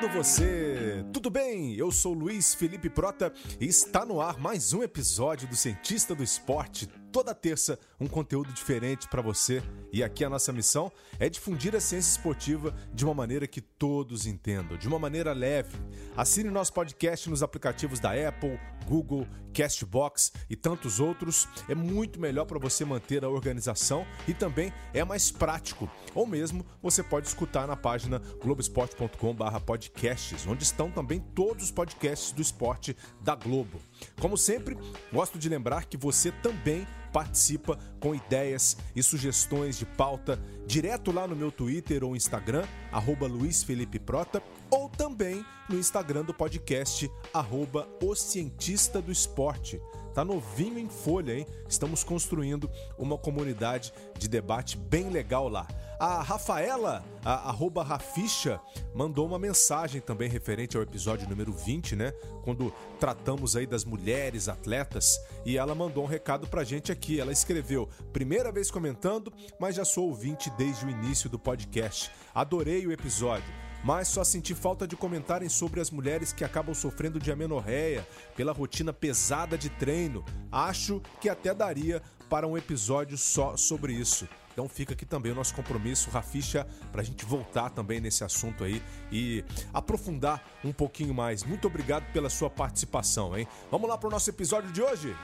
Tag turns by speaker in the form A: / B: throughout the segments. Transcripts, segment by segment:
A: chegando você! Tudo bem? Eu sou Luiz Felipe Prota e está no ar mais um episódio do Cientista do Esporte. Toda terça, um conteúdo diferente para você. E aqui a nossa missão é difundir a ciência esportiva de uma maneira que todos entendam, de uma maneira leve. Assine nosso podcast nos aplicativos da Apple, Google, Castbox e tantos outros. É muito melhor para você manter a organização e também é mais prático. Ou mesmo você pode escutar na página globesport.com/podcasts, onde estão também todos os podcasts do esporte da Globo. Como sempre, gosto de lembrar que você também participa com ideias e sugestões de pauta direto lá no meu Twitter ou Instagram, arroba Luiz Felipe Prota, ou também no Instagram do podcast, arroba O Cientista do Esporte. Tá novinho em folha, hein? Estamos construindo uma comunidade de debate bem legal lá. A Rafaela, a arroba Raficha, mandou uma mensagem também referente ao episódio número 20, né? Quando tratamos aí das mulheres atletas. E ela mandou um recado pra gente aqui. Ela escreveu: primeira vez comentando, mas já sou ouvinte desde o início do podcast. Adorei o episódio mas só senti falta de comentarem sobre as mulheres que acabam sofrendo de amenorreia pela rotina pesada de treino. Acho que até daria para um episódio só sobre isso. Então fica aqui também o nosso compromisso, Raficha, para a gente voltar também nesse assunto aí e aprofundar um pouquinho mais. Muito obrigado pela sua participação, hein? Vamos lá para o nosso episódio de hoje?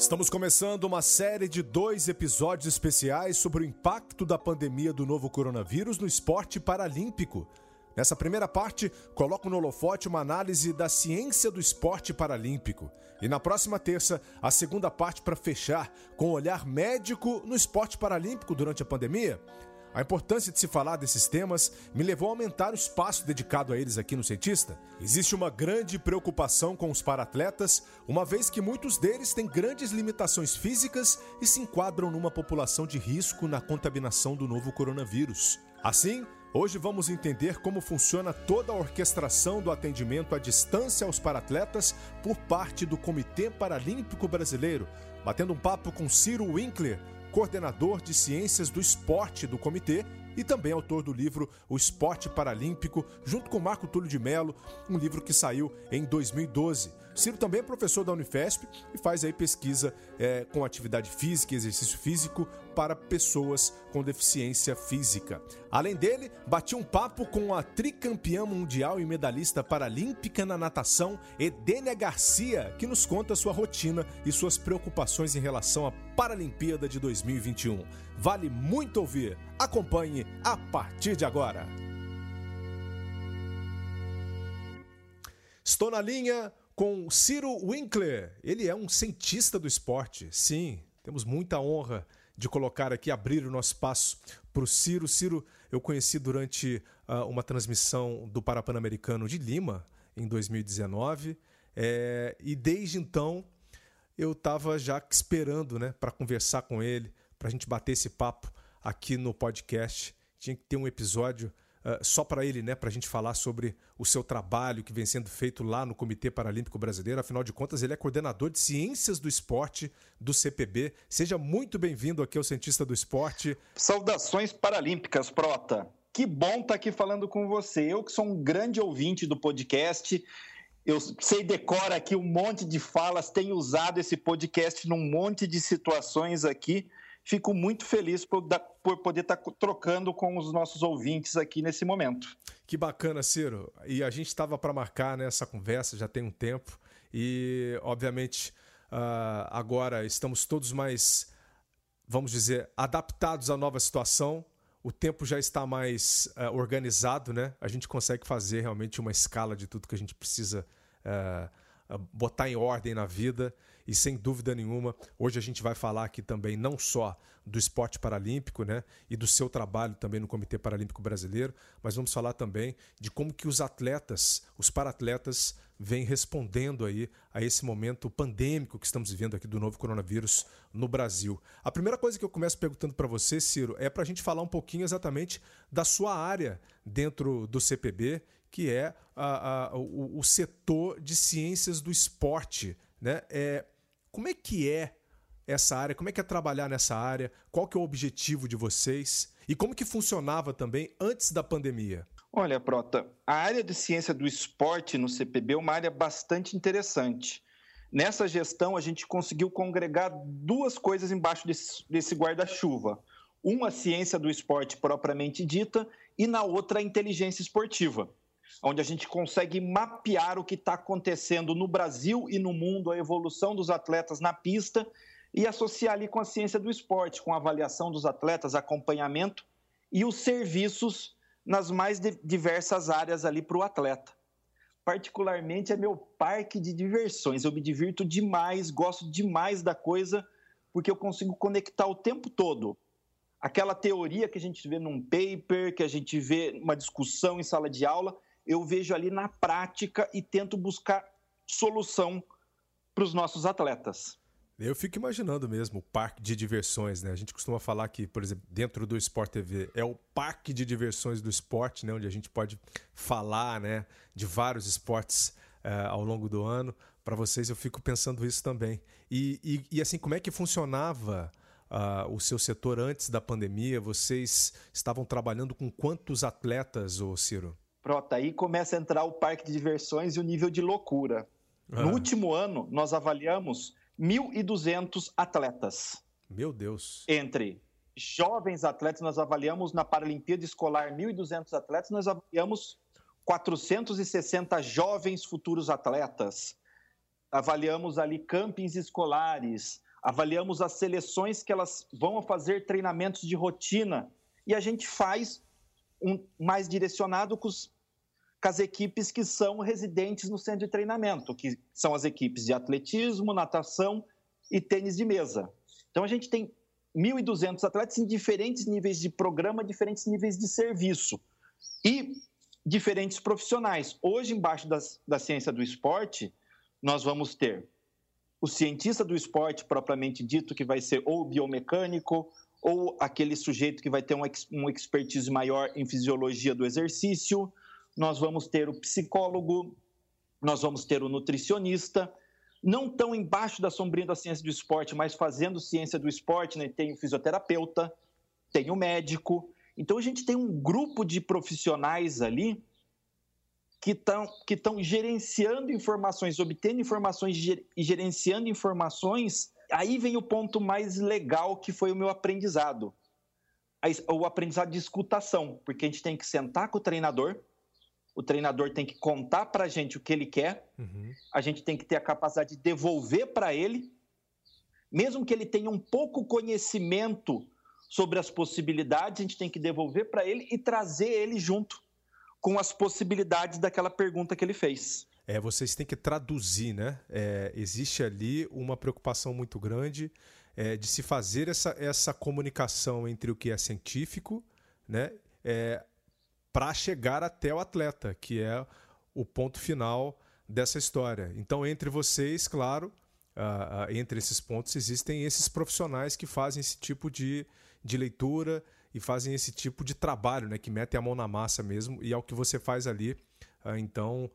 A: Estamos começando uma série de dois episódios especiais sobre o impacto da pandemia do novo coronavírus no esporte paralímpico. Nessa primeira parte, coloco no holofote uma análise da ciência do esporte paralímpico. E na próxima terça, a segunda parte para fechar com o olhar médico no esporte paralímpico durante a pandemia. A importância de se falar desses temas me levou a aumentar o espaço dedicado a eles aqui no Cientista. Existe uma grande preocupação com os paratletas, uma vez que muitos deles têm grandes limitações físicas e se enquadram numa população de risco na contaminação do novo coronavírus. Assim, Hoje vamos entender como funciona toda a orquestração do atendimento à distância aos paratletas por parte do Comitê Paralímpico Brasileiro, batendo um papo com Ciro Winkler, coordenador de ciências do esporte do comitê e também autor do livro O Esporte Paralímpico, junto com Marco Túlio de Mello, um livro que saiu em 2012. Ciro também é professor da Unifesp e faz aí pesquisa é, com atividade física e exercício físico para pessoas com deficiência física. Além dele, bati um papo com a tricampeã mundial e medalhista paralímpica na natação, Edênia Garcia, que nos conta sua rotina e suas preocupações em relação à Paralimpíada de 2021. Vale muito ouvir. Acompanhe a partir de agora. Estou na linha com Ciro Winkler. Ele é um cientista do esporte. Sim, temos muita honra de colocar aqui, abrir o nosso espaço para o Ciro. Ciro, eu conheci durante uh, uma transmissão do Parapan-Americano de Lima, em 2019, é, e desde então eu estava já esperando né, para conversar com ele, para a gente bater esse papo aqui no podcast. Tinha que ter um episódio uh, só para ele, né, para a gente falar sobre o seu trabalho que vem sendo feito lá no Comitê Paralímpico Brasileiro. Afinal de contas, ele é coordenador de Ciências do Esporte do CPB. Seja muito bem-vindo aqui ao Cientista do Esporte.
B: Saudações paralímpicas, Prota. Que bom estar tá aqui falando com você. Eu que sou um grande ouvinte do podcast. Eu sei decora aqui um monte de falas, tenho usado esse podcast num monte de situações aqui fico muito feliz por, por poder estar tá trocando com os nossos ouvintes aqui nesse momento.
A: Que bacana, Ciro. E a gente estava para marcar né, essa conversa já tem um tempo e, obviamente, uh, agora estamos todos mais, vamos dizer, adaptados à nova situação. O tempo já está mais uh, organizado, né? A gente consegue fazer realmente uma escala de tudo que a gente precisa uh, botar em ordem na vida e sem dúvida nenhuma, hoje a gente vai falar aqui também não só do esporte paralímpico, né, e do seu trabalho também no Comitê Paralímpico Brasileiro, mas vamos falar também de como que os atletas, os paratletas vêm respondendo aí a esse momento pandêmico que estamos vivendo aqui do novo coronavírus no Brasil. A primeira coisa que eu começo perguntando para você, Ciro, é para a gente falar um pouquinho exatamente da sua área dentro do CPB que é a, a, o, o, setor de ciências do esporte. Né? É, como é que é essa área? Como é que é trabalhar nessa área? Qual que é o objetivo de vocês? E como que funcionava também antes da pandemia?
B: Olha, Prota, a área de ciência do esporte no CPB é uma área bastante interessante. Nessa gestão, a gente conseguiu congregar duas coisas embaixo desse, desse guarda-chuva. Uma, ciência do esporte propriamente dita, e na outra, a inteligência esportiva, onde a gente consegue mapear o que está acontecendo no Brasil e no mundo, a evolução dos atletas na pista, e associar ali com a ciência do esporte, com a avaliação dos atletas, acompanhamento e os serviços nas mais diversas áreas ali para o atleta particularmente é meu parque de diversões. Eu me divirto demais, gosto demais da coisa, porque eu consigo conectar o tempo todo. Aquela teoria que a gente vê num paper, que a gente vê numa discussão em sala de aula, eu vejo ali na prática e tento buscar solução para os nossos atletas.
A: Eu fico imaginando mesmo o parque de diversões, né? A gente costuma falar que, por exemplo, dentro do Sport TV é o parque de diversões do esporte, né? Onde a gente pode falar, né? De vários esportes uh, ao longo do ano. Para vocês, eu fico pensando isso também. E, e, e assim, como é que funcionava uh, o seu setor antes da pandemia? Vocês estavam trabalhando com quantos atletas, ô Ciro?
B: Pronto, aí começa a entrar o parque de diversões e o nível de loucura. No ah. último ano, nós avaliamos 1.200 atletas.
A: Meu Deus.
B: Entre jovens atletas, nós avaliamos na Paralimpíada Escolar 1.200 atletas, nós avaliamos 460 jovens futuros atletas. Avaliamos ali campings escolares, avaliamos as seleções que elas vão fazer treinamentos de rotina e a gente faz um mais direcionado com os com as equipes que são residentes no centro de treinamento, que são as equipes de atletismo, natação e tênis de mesa. Então a gente tem 1.200 atletas em diferentes níveis de programa, diferentes níveis de serviço e diferentes profissionais. Hoje, embaixo das, da ciência do esporte, nós vamos ter o cientista do esporte propriamente dito, que vai ser ou biomecânico, ou aquele sujeito que vai ter um, um expertise maior em fisiologia do exercício, nós vamos ter o psicólogo, nós vamos ter o nutricionista, não tão embaixo da sombrinha da ciência do esporte, mas fazendo ciência do esporte, né? tem o fisioterapeuta, tem o médico. Então a gente tem um grupo de profissionais ali que estão que gerenciando informações, obtendo informações e gerenciando informações. Aí vem o ponto mais legal que foi o meu aprendizado. O aprendizado de escutação, porque a gente tem que sentar com o treinador, o treinador tem que contar para a gente o que ele quer, uhum. a gente tem que ter a capacidade de devolver para ele, mesmo que ele tenha um pouco conhecimento sobre as possibilidades, a gente tem que devolver para ele e trazer ele junto com as possibilidades daquela pergunta que ele fez.
A: É, vocês têm que traduzir, né? É, existe ali uma preocupação muito grande é, de se fazer essa, essa comunicação entre o que é científico, né? É, para chegar até o atleta, que é o ponto final dessa história. Então, entre vocês, claro, uh, uh, entre esses pontos existem esses profissionais que fazem esse tipo de, de leitura e fazem esse tipo de trabalho, né, que metem a mão na massa mesmo, e é o que você faz ali, uh, então,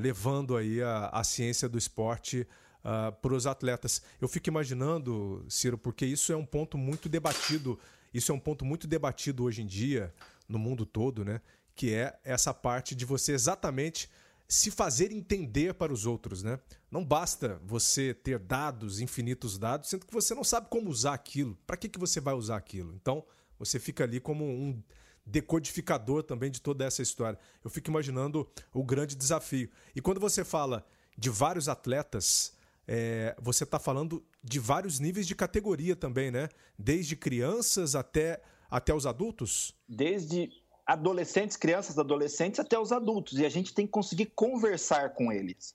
A: levando aí a, a ciência do esporte Uh, para os atletas. Eu fico imaginando, Ciro, porque isso é um ponto muito debatido, isso é um ponto muito debatido hoje em dia, no mundo todo, né? Que é essa parte de você exatamente se fazer entender para os outros, né? Não basta você ter dados, infinitos dados, sendo que você não sabe como usar aquilo. Para que, que você vai usar aquilo? Então, você fica ali como um decodificador também de toda essa história. Eu fico imaginando o grande desafio. E quando você fala de vários atletas, é, você está falando de vários níveis de categoria também, né? Desde crianças até até os adultos?
B: Desde adolescentes, crianças, adolescentes, até os adultos. E a gente tem que conseguir conversar com eles.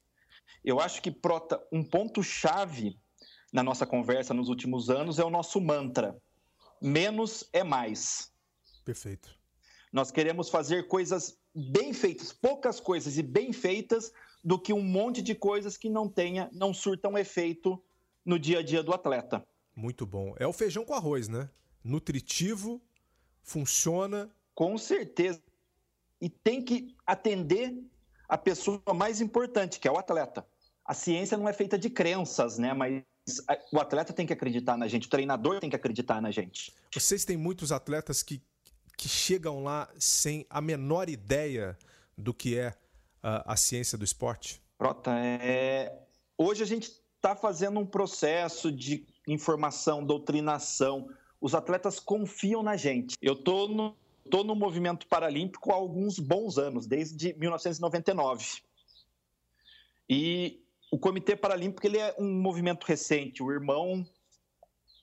B: Eu acho que, Prota, um ponto-chave na nossa conversa nos últimos anos é o nosso mantra: menos é mais.
A: Perfeito.
B: Nós queremos fazer coisas bem feitas, poucas coisas e bem feitas, do que um monte de coisas que não tenha, não surtam efeito no dia a dia do atleta.
A: Muito bom. É o feijão com arroz, né? nutritivo, funciona.
B: Com certeza. E tem que atender a pessoa mais importante, que é o atleta. A ciência não é feita de crenças, né? Mas o atleta tem que acreditar na gente, o treinador tem que acreditar na gente.
A: Vocês têm muitos atletas que, que chegam lá sem a menor ideia do que é a, a ciência do esporte?
B: Prota, é... hoje a gente está fazendo um processo de informação, doutrinação. Os atletas confiam na gente. Eu estou no, tô no movimento paralímpico há alguns bons anos, desde 1999. E o Comitê Paralímpico ele é um movimento recente. O irmão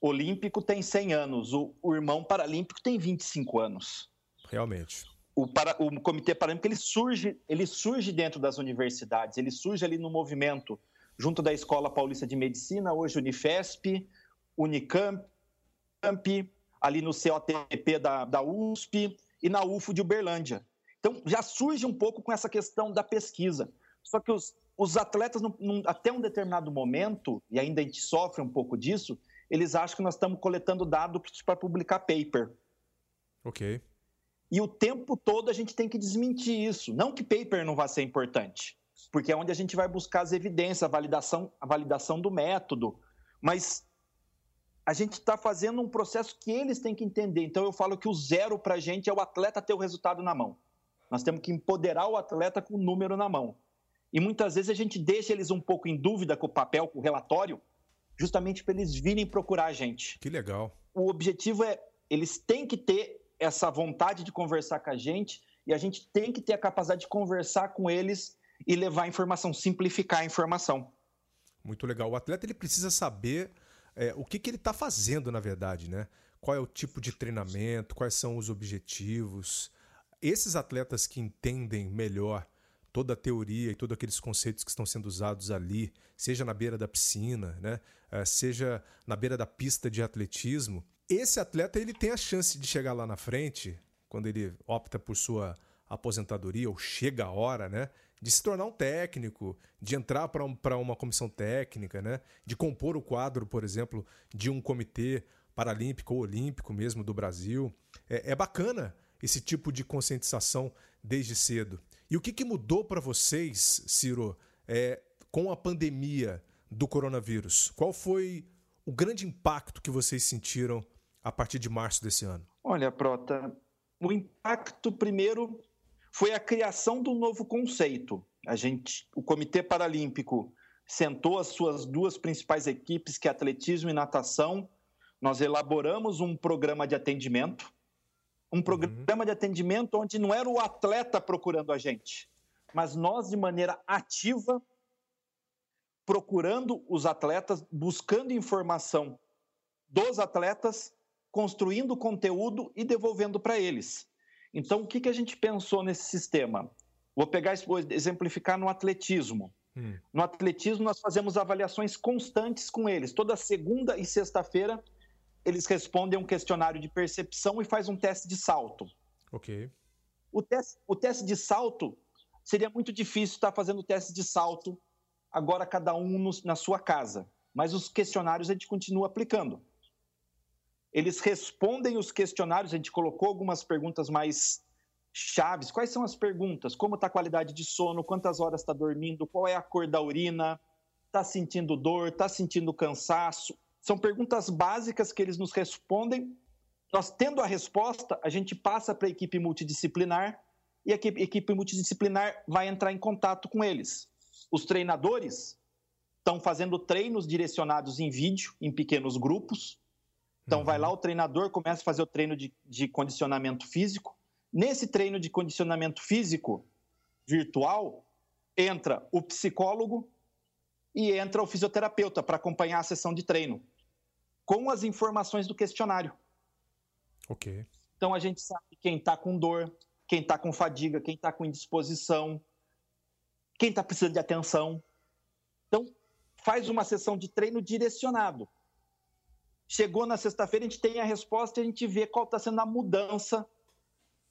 B: olímpico tem 100 anos, o, o irmão paralímpico tem 25 anos.
A: Realmente.
B: O, para, o Comitê Paralímpico ele surge, ele surge dentro das universidades, ele surge ali no movimento junto da Escola Paulista de Medicina, hoje Unifesp, Unicamp, ali no COTP da, da USP e na UFO de Uberlândia. Então, já surge um pouco com essa questão da pesquisa. Só que os, os atletas, até um determinado momento, e ainda a gente sofre um pouco disso, eles acham que nós estamos coletando dados para publicar paper.
A: Ok.
B: E o tempo todo a gente tem que desmentir isso. Não que paper não vá ser importante, porque é onde a gente vai buscar as evidências, a validação, a validação do método. Mas a gente está fazendo um processo que eles têm que entender. Então eu falo que o zero para a gente é o atleta ter o resultado na mão. Nós temos que empoderar o atleta com o número na mão. E muitas vezes a gente deixa eles um pouco em dúvida com o papel, com o relatório, justamente para eles virem procurar a gente.
A: Que legal.
B: O objetivo é, eles têm que ter essa vontade de conversar com a gente e a gente tem que ter a capacidade de conversar com eles e levar a informação, simplificar a informação.
A: Muito legal. O atleta ele precisa saber é, o que, que ele está fazendo, na verdade, né? Qual é o tipo de treinamento, quais são os objetivos. Esses atletas que entendem melhor toda a teoria e todos aqueles conceitos que estão sendo usados ali, seja na beira da piscina, né? Eh, seja na beira da pista de atletismo, esse atleta ele tem a chance de chegar lá na frente, quando ele opta por sua aposentadoria ou chega a hora, né? De se tornar um técnico, de entrar para um, uma comissão técnica, né? De compor o quadro, por exemplo, de um comitê paralímpico ou olímpico mesmo do Brasil. É, é bacana esse tipo de conscientização desde cedo. E o que, que mudou para vocês, Ciro, é, com a pandemia do coronavírus? Qual foi o grande impacto que vocês sentiram a partir de março desse ano?
B: Olha, Prota, o impacto primeiro foi a criação do novo conceito. A gente, o Comitê Paralímpico sentou as suas duas principais equipes, que é atletismo e natação. Nós elaboramos um programa de atendimento um programa uhum. de atendimento onde não era o atleta procurando a gente, mas nós, de maneira ativa, procurando os atletas, buscando informação dos atletas, construindo conteúdo e devolvendo para eles. Então, o que, que a gente pensou nesse sistema? Vou pegar exemplificar no atletismo. Hum. No atletismo, nós fazemos avaliações constantes com eles. Toda segunda e sexta-feira, eles respondem um questionário de percepção e faz um teste de salto.
A: Ok.
B: O teste, o teste de salto seria muito difícil estar fazendo o teste de salto agora cada um no, na sua casa, mas os questionários a gente continua aplicando. Eles respondem os questionários, a gente colocou algumas perguntas mais chaves. Quais são as perguntas? Como está a qualidade de sono? Quantas horas está dormindo? Qual é a cor da urina? Está sentindo dor? Está sentindo cansaço? São perguntas básicas que eles nos respondem. Nós, tendo a resposta, a gente passa para a equipe multidisciplinar e a equipe, multidisciplinar vai entrar em contato com eles. Os treinadores estão fazendo treinos direcionados em vídeo, em pequenos grupos. Então, uhum. vai lá o treinador, começa a fazer o treino de, de condicionamento físico. Nesse treino de condicionamento físico virtual, entra o psicólogo e entra o fisioterapeuta para acompanhar a sessão de treino com as informações do questionário.
A: Ok.
B: Então a gente sabe quem está com dor, quem está com fadiga, quem está com indisposição, quem está precisando de atenção. Então faz uma sessão de treino direcionado. Chegou na sexta-feira, a gente tem a resposta e a gente vê qual está sendo a mudança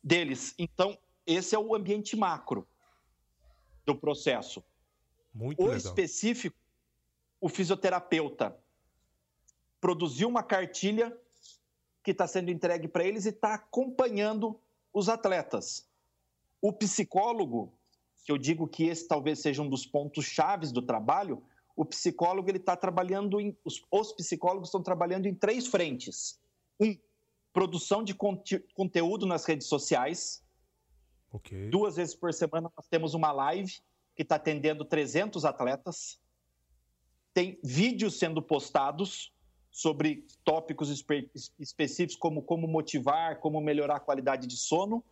B: deles. Então, esse é o ambiente macro do processo.
A: Muito
B: o
A: legal.
B: específico, o fisioterapeuta produziu uma cartilha que está sendo entregue para eles e está acompanhando os atletas. O psicólogo, que eu digo que esse talvez seja um dos pontos chaves do trabalho, o psicólogo ele está trabalhando em, os, os, psicólogos estão trabalhando em três frentes. Um, produção de conte, conteúdo nas redes sociais.
A: Okay.
B: Duas vezes por semana nós temos uma live que está atendendo 300 atletas. Tem vídeos sendo postados sobre tópicos espe específicos como como motivar, como melhorar a qualidade de sono.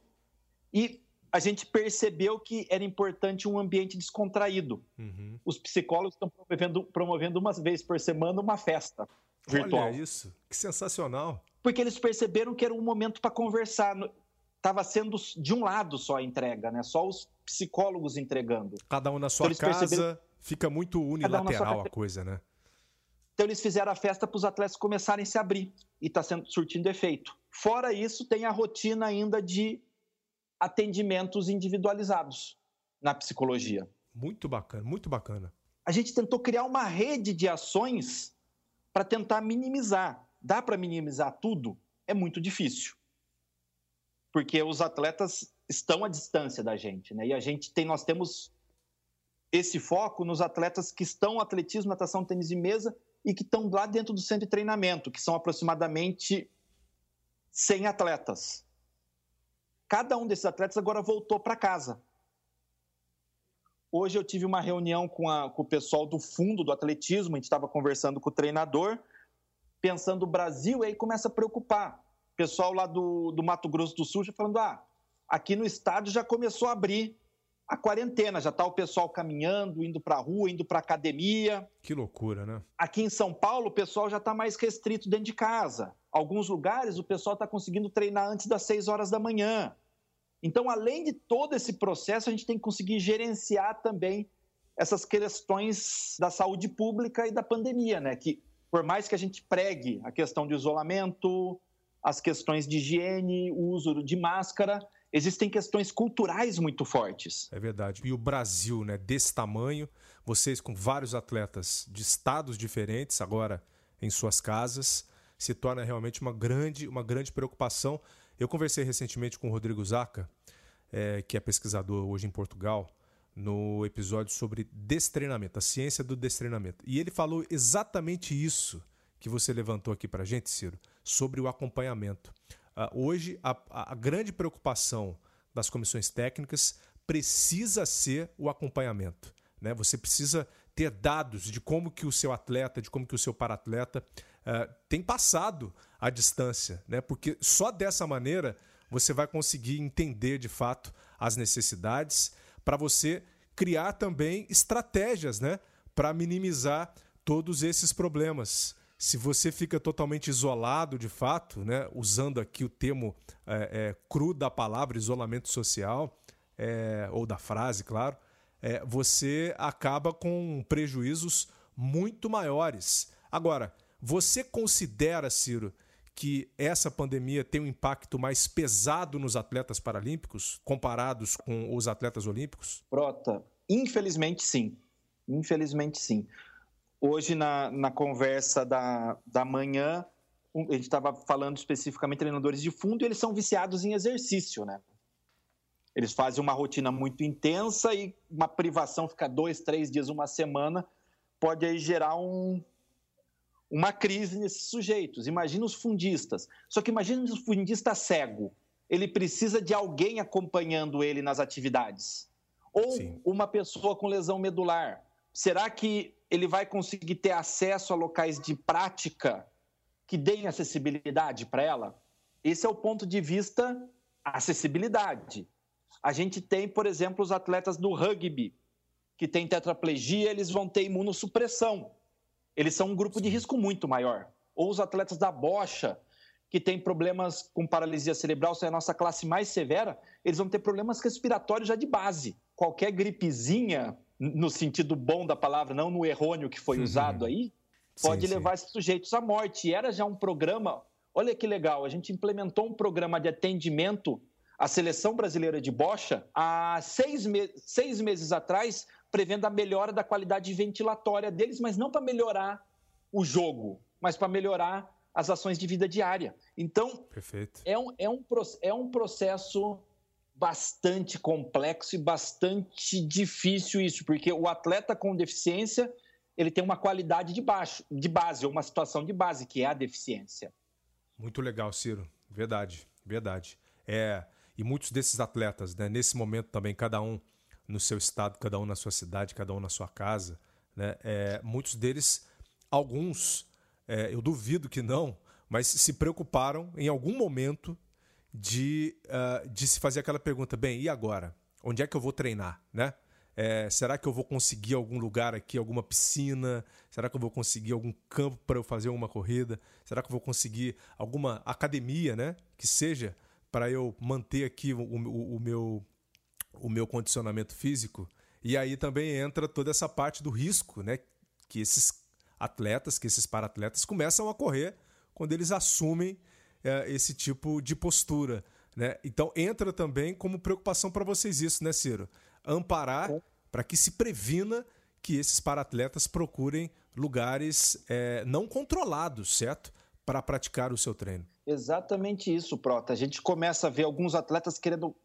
B: E a gente percebeu que era importante um ambiente descontraído. Uhum. Os psicólogos estão promovendo, promovendo uma vez por semana uma festa virtual.
A: Olha isso, que sensacional.
B: Porque eles perceberam que era um momento para conversar. Estava sendo de um lado só a entrega, né? Só os psicólogos entregando.
A: Cada um na sua então, casa, perceberam... fica muito unilateral um a coisa, né?
B: Então eles fizeram a festa para os atletas começarem a se abrir e está sendo surtindo efeito. Fora isso, tem a rotina ainda de atendimentos individualizados na psicologia.
A: Muito bacana, muito bacana.
B: A gente tentou criar uma rede de ações para tentar minimizar. Dá para minimizar tudo? É muito difícil. Porque os atletas estão à distância da gente, né? E a gente tem, nós temos esse foco nos atletas que estão atletismo, natação, tênis e mesa e que estão lá dentro do centro de treinamento, que são aproximadamente 100 atletas. Cada um desses atletas agora voltou para casa. Hoje eu tive uma reunião com, a, com, o pessoal do fundo do atletismo, a gente estava conversando com o treinador, pensando o Brasil, e aí começa a preocupar. Pessoal lá do, do Mato Grosso do Sul já falando: ah, aqui no estádio já começou a abrir a quarentena, já está o pessoal caminhando, indo para a rua, indo para academia.
A: Que loucura, né?
B: Aqui em São Paulo, o pessoal já está mais restrito dentro de casa. Alguns lugares, o pessoal está conseguindo treinar antes das 6 horas da manhã. Então, além de todo esse processo, a gente tem que conseguir gerenciar também essas questões da saúde pública e da pandemia, né? Que, por mais que a gente pregue a questão de isolamento, as questões de higiene, o uso de máscara, existem questões culturais muito fortes.
A: É verdade. E o Brasil, né, desse tamanho, vocês com vários atletas de estados diferentes agora em suas casas, se torna realmente uma grande, uma grande preocupação. Eu conversei recentemente com o Rodrigo Zaca, é, que é pesquisador hoje em Portugal, no episódio sobre destreinamento, a ciência do destreinamento. E ele falou exatamente isso que você levantou aqui para gente, Ciro, sobre o acompanhamento. Uh, hoje, a, a grande preocupação das comissões técnicas precisa ser o acompanhamento. Né? Você precisa ter dados de como que o seu atleta, de como que o seu paratleta uh, tem passado a distância, né? porque só dessa maneira você vai conseguir entender de fato as necessidades para você criar também estratégias né? para minimizar todos esses problemas se você fica totalmente isolado de fato, né, usando aqui o termo é, é, cru da palavra isolamento social, é, ou da frase, claro, é, você acaba com prejuízos muito maiores. Agora, você considera, Ciro, que essa pandemia tem um impacto mais pesado nos atletas paralímpicos comparados com os atletas olímpicos?
B: Prota, infelizmente sim. Infelizmente sim. Hoje, na, na conversa da, da manhã, a gente estava falando especificamente de treinadores de fundo e eles são viciados em exercício, né? Eles fazem uma rotina muito intensa e uma privação fica dois, três dias, uma semana, pode aí gerar um, uma crise nesses sujeitos. Imagina os fundistas. Só que imagina o fundista cego. Ele precisa de alguém acompanhando ele nas atividades. Ou Sim. uma pessoa com lesão medular. Será que ele vai conseguir ter acesso a locais de prática que deem acessibilidade para ela? Esse é o ponto de vista acessibilidade. A gente tem, por exemplo, os atletas do rugby, que têm tetraplegia, eles vão ter imunossupressão. Eles são um grupo de risco muito maior. Ou os atletas da bocha, que têm problemas com paralisia cerebral, se é a nossa classe mais severa, eles vão ter problemas respiratórios já de base. Qualquer gripezinha no sentido bom da palavra, não no errôneo que foi uhum. usado aí, pode sim, levar sim. esses sujeitos à morte. E era já um programa, olha que legal, a gente implementou um programa de atendimento à seleção brasileira de bocha há seis, me seis meses atrás, prevendo a melhora da qualidade ventilatória deles, mas não para melhorar o jogo, mas para melhorar as ações de vida diária. Então, É, um, é, um, é um processo bastante complexo e bastante difícil isso, porque o atleta com deficiência ele tem uma qualidade de, baixo, de base, ou uma situação de base, que é a deficiência.
A: Muito legal, Ciro. Verdade, verdade. É, e muitos desses atletas, né, nesse momento também, cada um no seu estado, cada um na sua cidade, cada um na sua casa, né, é, muitos deles, alguns, é, eu duvido que não, mas se preocuparam em algum momento de, uh, de se fazer aquela pergunta: bem, e agora? Onde é que eu vou treinar? Né? É, será que eu vou conseguir algum lugar aqui, alguma piscina? Será que eu vou conseguir algum campo para eu fazer uma corrida? Será que eu vou conseguir alguma academia, né? Que seja para eu manter aqui o, o, o, meu, o meu condicionamento físico. E aí também entra toda essa parte do risco, né? Que esses atletas, que esses paratletas começam a correr quando eles assumem é, esse tipo de postura. Né? Então entra também como preocupação para vocês isso, né, Ciro? Amparar para que se previna que esses paratletas procurem lugares é, não controlados, certo? Para praticar o seu treino.
B: Exatamente isso, Prota. A gente começa a ver alguns atletas querendo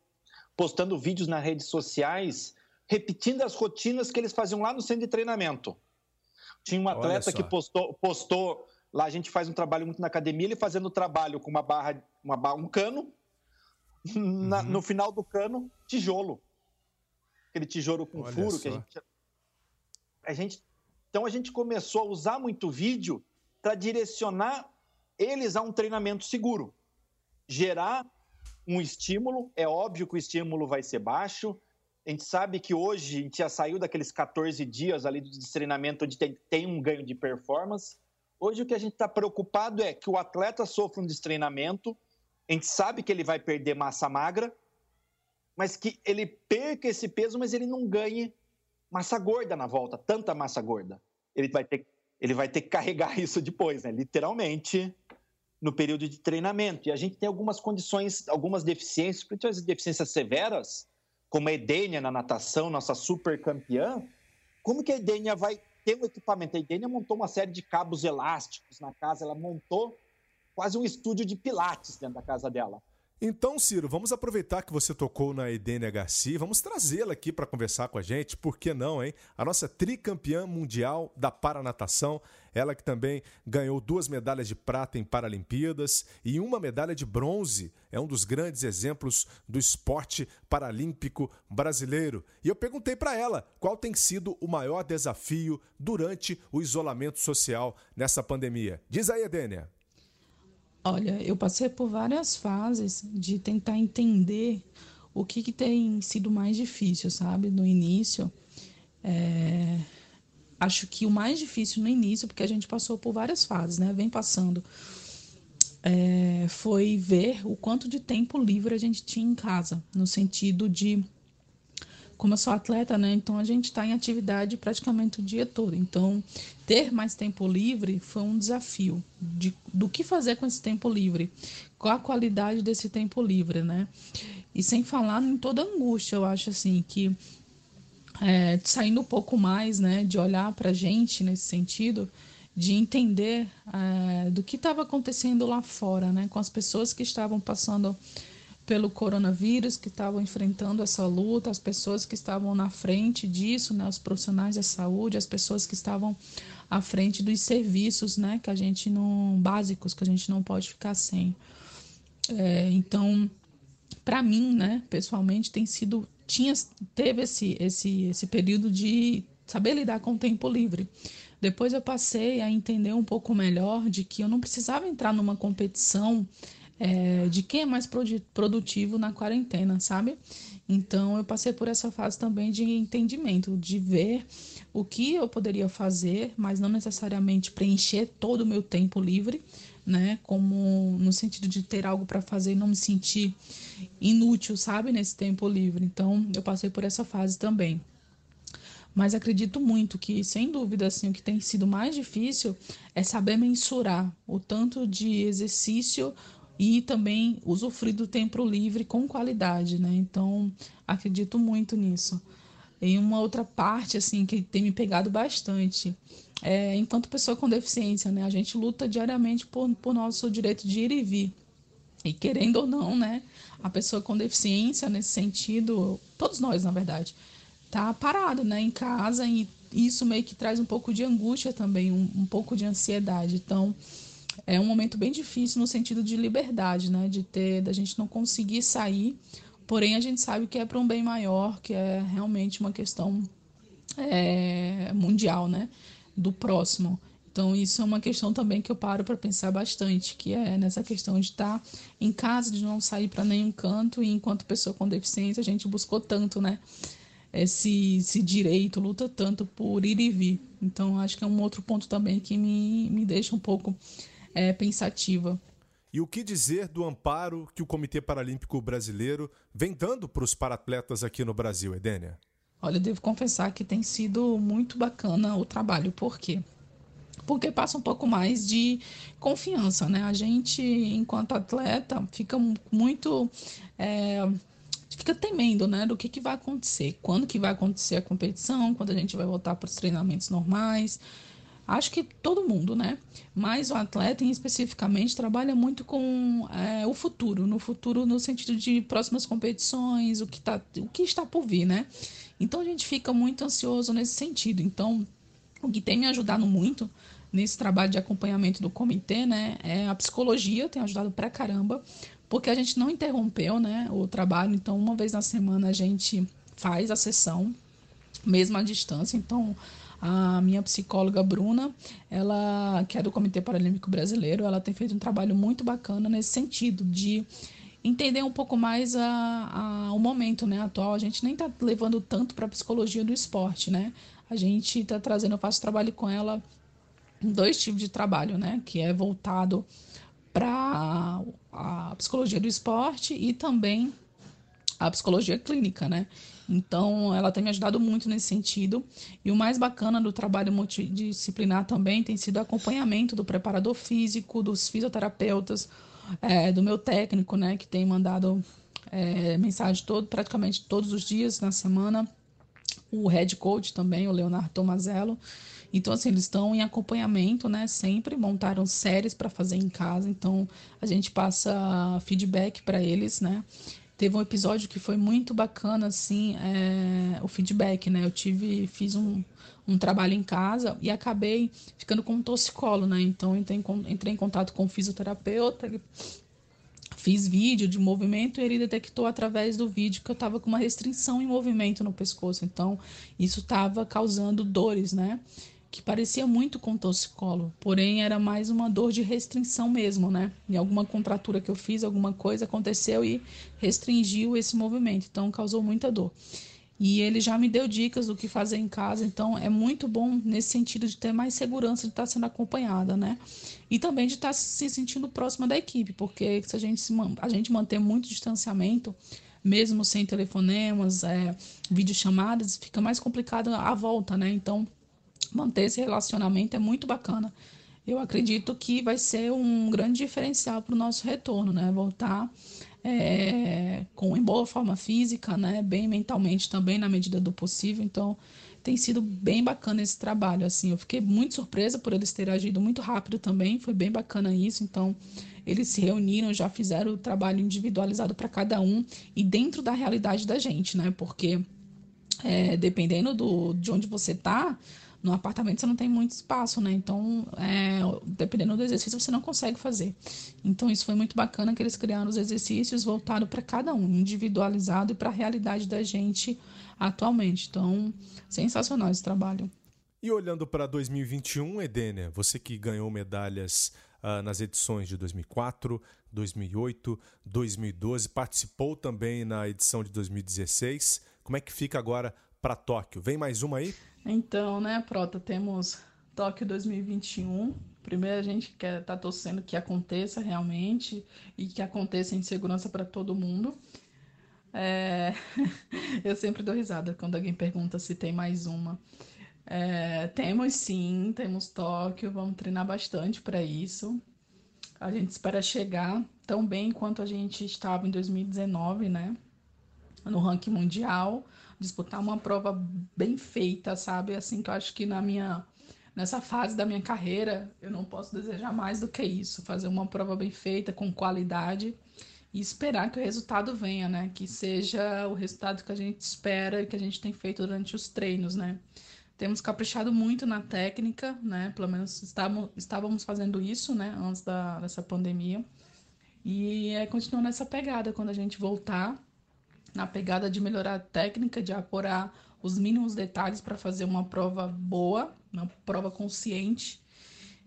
B: postando vídeos nas redes sociais, repetindo as rotinas que eles faziam lá no centro de treinamento. Tinha um atleta que postou, postou lá a gente faz um trabalho muito na academia, ele fazendo trabalho com uma barra, uma barra um cano, na, uhum. no final do cano, tijolo. Aquele tijolo com Olha furo só. que a gente, a gente. Então a gente começou a usar muito vídeo para direcionar eles a um treinamento seguro. Gerar um estímulo, é óbvio que o estímulo vai ser baixo. A gente sabe que hoje a gente já saiu daqueles 14 dias ali de treinamento onde tem, tem um ganho de performance. Hoje o que a gente está preocupado é que o atleta sofra um destreinamento, a gente sabe que ele vai perder massa magra, mas que ele perca esse peso, mas ele não ganhe massa gorda na volta, tanta massa gorda. Ele vai ter, ele vai ter que carregar isso depois, né? literalmente, no período de treinamento. E a gente tem algumas condições, algumas deficiências, principalmente deficiências severas, como a Edênia na natação, nossa super campeã. Como que a Edênia vai ter um equipamento? A Edênia montou uma série de cabos elásticos na casa, ela montou quase um estúdio de pilates dentro da casa dela.
A: Então, Ciro, vamos aproveitar que você tocou na Edênia Garcia, vamos trazê-la aqui para conversar com a gente, por que não, hein? A nossa tricampeã mundial da paranatação, ela que também ganhou duas medalhas de prata em Paralimpíadas e uma medalha de bronze, é um dos grandes exemplos do esporte paralímpico brasileiro. E eu perguntei para ela qual tem sido o maior desafio durante o isolamento social nessa pandemia. Diz aí, Edênia.
C: Olha, eu passei por várias fases de tentar entender o que, que tem sido mais difícil, sabe? No início, é... acho que o mais difícil no início, porque a gente passou por várias fases, né? Vem passando, é... foi ver o quanto de tempo livre a gente tinha em casa, no sentido de como eu sou atleta, né? Então a gente está em atividade praticamente o dia todo. Então, ter mais tempo livre foi um desafio de, do que fazer com esse tempo livre, qual a qualidade desse tempo livre, né? E sem falar em toda angústia, eu acho assim que é, saindo um pouco mais, né, de olhar para a gente nesse sentido, de entender é, do que estava acontecendo lá fora, né, com as pessoas que estavam passando pelo coronavírus, que estavam enfrentando essa luta, as pessoas que estavam na frente disso, né, os profissionais da saúde, as pessoas que estavam à frente dos serviços, né, que a gente não básicos que a gente não pode ficar sem. É, então, para mim, né, pessoalmente, tem sido tinha teve esse esse esse período de saber lidar com o tempo livre. Depois eu passei a entender um pouco melhor de que eu não precisava entrar numa competição é, de quem é mais produtivo na quarentena, sabe? Então eu passei por essa fase também de entendimento, de ver o que eu poderia fazer, mas não necessariamente preencher todo o meu tempo livre, né? Como no sentido de ter algo para fazer e não me sentir inútil, sabe? Nesse tempo livre. Então eu passei por essa fase também. Mas acredito muito que, sem dúvida, assim, o que tem sido mais difícil é saber mensurar o tanto de exercício e também usufruir do tempo livre com qualidade, né? Então, acredito muito nisso. E uma outra parte, assim, que tem me pegado bastante, é, enquanto pessoa com deficiência, né? A gente luta diariamente por, por nosso direito de ir e vir. E querendo ou não, né? A pessoa com deficiência, nesse sentido, todos nós, na verdade, tá parado, né? Em casa e isso meio que traz um pouco de angústia também, um, um pouco de ansiedade. Então, é um momento bem difícil no sentido de liberdade, né? De ter, da gente não conseguir sair, porém a gente sabe que é para um bem maior, que é realmente uma questão é, mundial, né? Do próximo. Então, isso é uma questão também que eu paro para pensar bastante, que é nessa questão de estar em casa, de não sair para nenhum canto, e enquanto pessoa com deficiência, a gente buscou tanto, né? Esse, esse direito, luta tanto por ir e vir. Então, acho que é um outro ponto também que me, me deixa um pouco é, pensativa.
A: E o que dizer do amparo que o Comitê Paralímpico Brasileiro vem dando para os paratletas aqui no Brasil, Edênia?
C: Olha, eu devo confessar que tem sido muito bacana o trabalho, por quê? Porque passa um pouco mais de confiança, né? A gente, enquanto atleta, fica muito. É, fica temendo, né, do que, que vai acontecer, quando que vai acontecer a competição, quando a gente vai voltar para os treinamentos normais, Acho que todo mundo, né? Mas o atleta, em especificamente, trabalha muito com é, o futuro, no futuro no sentido de próximas competições, o que, tá, o que está por vir, né? Então a gente fica muito ansioso nesse sentido. Então, o que tem me ajudado muito nesse trabalho de acompanhamento do comitê, né, é a psicologia, tem ajudado pra caramba, porque a gente não interrompeu, né, o trabalho, então uma vez na semana a gente faz a sessão, mesmo à distância, então a minha psicóloga Bruna, ela que é do Comitê Paralímpico Brasileiro, ela tem feito um trabalho muito bacana nesse sentido de entender um pouco mais a, a, o momento né, atual. A gente nem está levando tanto para a psicologia do esporte, né? A gente está trazendo, eu faço trabalho com ela dois tipos de trabalho, né? Que é voltado para a psicologia do esporte e também a psicologia clínica, né? Então, ela tem me ajudado muito nesse sentido. E o mais bacana do trabalho multidisciplinar também tem sido o acompanhamento do preparador físico, dos fisioterapeutas, é, do meu técnico, né, que tem mandado é, mensagem todo, praticamente todos os dias na semana. O head coach também, o Leonardo Tomazello. Então, assim, eles estão em acompanhamento, né? Sempre montaram séries para fazer em casa. Então, a gente passa feedback para eles, né? Teve um episódio que foi muito bacana, assim, é, o feedback, né? Eu tive, fiz um, um trabalho em casa e acabei ficando com um toxicolo, né? Então, entrei, entrei em contato com o fisioterapeuta, fiz vídeo de movimento e ele detectou através do vídeo que eu estava com uma restrição em movimento no pescoço. Então, isso estava causando dores, né? Que parecia muito com torcicolo, porém era mais uma dor de restrição mesmo, né? E alguma contratura que eu fiz, alguma coisa aconteceu e restringiu esse movimento, então causou muita dor. E ele já me deu dicas do que fazer em casa, então é muito bom nesse sentido de ter mais segurança de estar sendo acompanhada, né? E também de estar se sentindo próxima da equipe, porque se a gente, se, a gente manter muito distanciamento, mesmo sem telefonemas, é, videochamadas, fica mais complicado a volta, né? Então, manter esse relacionamento é muito bacana. Eu acredito que vai ser um grande diferencial para o nosso retorno, né? Voltar é, com em boa forma física, né? Bem mentalmente também, na medida do possível. Então, tem sido bem bacana esse trabalho. Assim, eu fiquei muito surpresa por eles terem agido muito rápido também. Foi bem bacana isso. Então, eles se reuniram, já fizeram o trabalho individualizado para cada um e dentro da realidade da gente, né? Porque é, dependendo do, de onde você está no apartamento você não tem muito espaço, né? Então, é, dependendo do exercício, você não consegue fazer. Então, isso foi muito bacana que eles criaram os exercícios voltados para cada um, individualizado e para a realidade da gente atualmente. Então, sensacional esse trabalho.
A: E olhando para 2021, Edênia, você que ganhou medalhas uh, nas edições de 2004, 2008, 2012, participou também na edição de 2016. Como é que fica agora para Tóquio? Vem mais uma aí?
C: Então, né, Prota, temos Tóquio 2021. Primeiro a gente quer tá torcendo que aconteça realmente e que aconteça em segurança para todo mundo. É... Eu sempre dou risada quando alguém pergunta se tem mais uma. É... Temos sim, temos Tóquio, vamos treinar bastante para isso. A gente espera chegar tão bem quanto a gente estava em 2019, né? No ranking mundial disputar uma prova bem feita, sabe? Assim que eu acho que na minha nessa fase da minha carreira, eu não posso desejar mais do que isso, fazer uma prova bem feita, com qualidade e esperar que o resultado venha, né? Que seja o resultado que a gente espera e que a gente tem feito durante os treinos, né? temos caprichado muito na técnica, né? Pelo menos estávamos, estávamos fazendo isso, né? Antes da, dessa pandemia. E é continuar nessa pegada quando a gente voltar, na pegada de melhorar a técnica, de apurar os mínimos detalhes para fazer uma prova boa, uma prova consciente.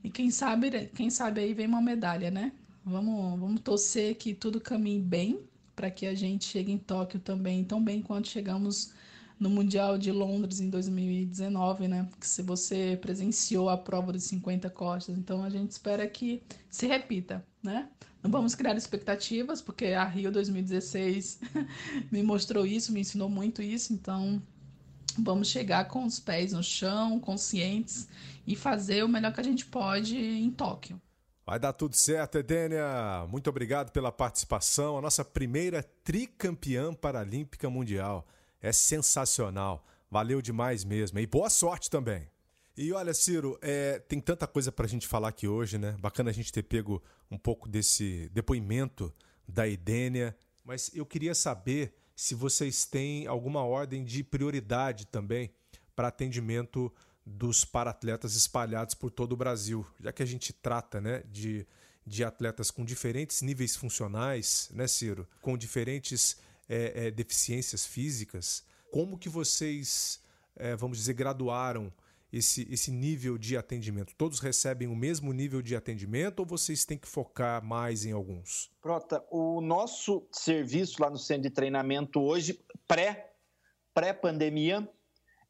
C: E quem sabe, quem sabe aí vem uma medalha, né? Vamos, vamos torcer que tudo caminhe bem para que a gente chegue em Tóquio também, tão bem quanto chegamos no Mundial de Londres em 2019, né? Que se você presenciou a prova dos 50 costas, então a gente espera que se repita, né? Não vamos criar expectativas, porque a Rio 2016 me mostrou isso, me ensinou muito isso, então vamos chegar com os pés no chão, conscientes e fazer o melhor que a gente pode em Tóquio.
A: Vai dar tudo certo, Edênia. Muito obrigado pela participação. A nossa primeira tricampeã paralímpica mundial. É sensacional. Valeu demais mesmo. E boa sorte também. E olha, Ciro, é, tem tanta coisa para a gente falar aqui hoje, né? Bacana a gente ter pego um pouco desse depoimento da Edênia. Mas eu queria saber se vocês têm alguma ordem de prioridade também para atendimento dos paratletas espalhados por todo o Brasil, já que a gente trata né, de, de atletas com diferentes níveis funcionais, né, Ciro? Com diferentes é, é, deficiências físicas. Como que vocês, é, vamos dizer, graduaram esse, esse nível de atendimento? Todos recebem o mesmo nível de atendimento ou vocês têm que focar mais em alguns?
B: Prota, o nosso serviço lá no centro de treinamento hoje, pré, pré-pandemia,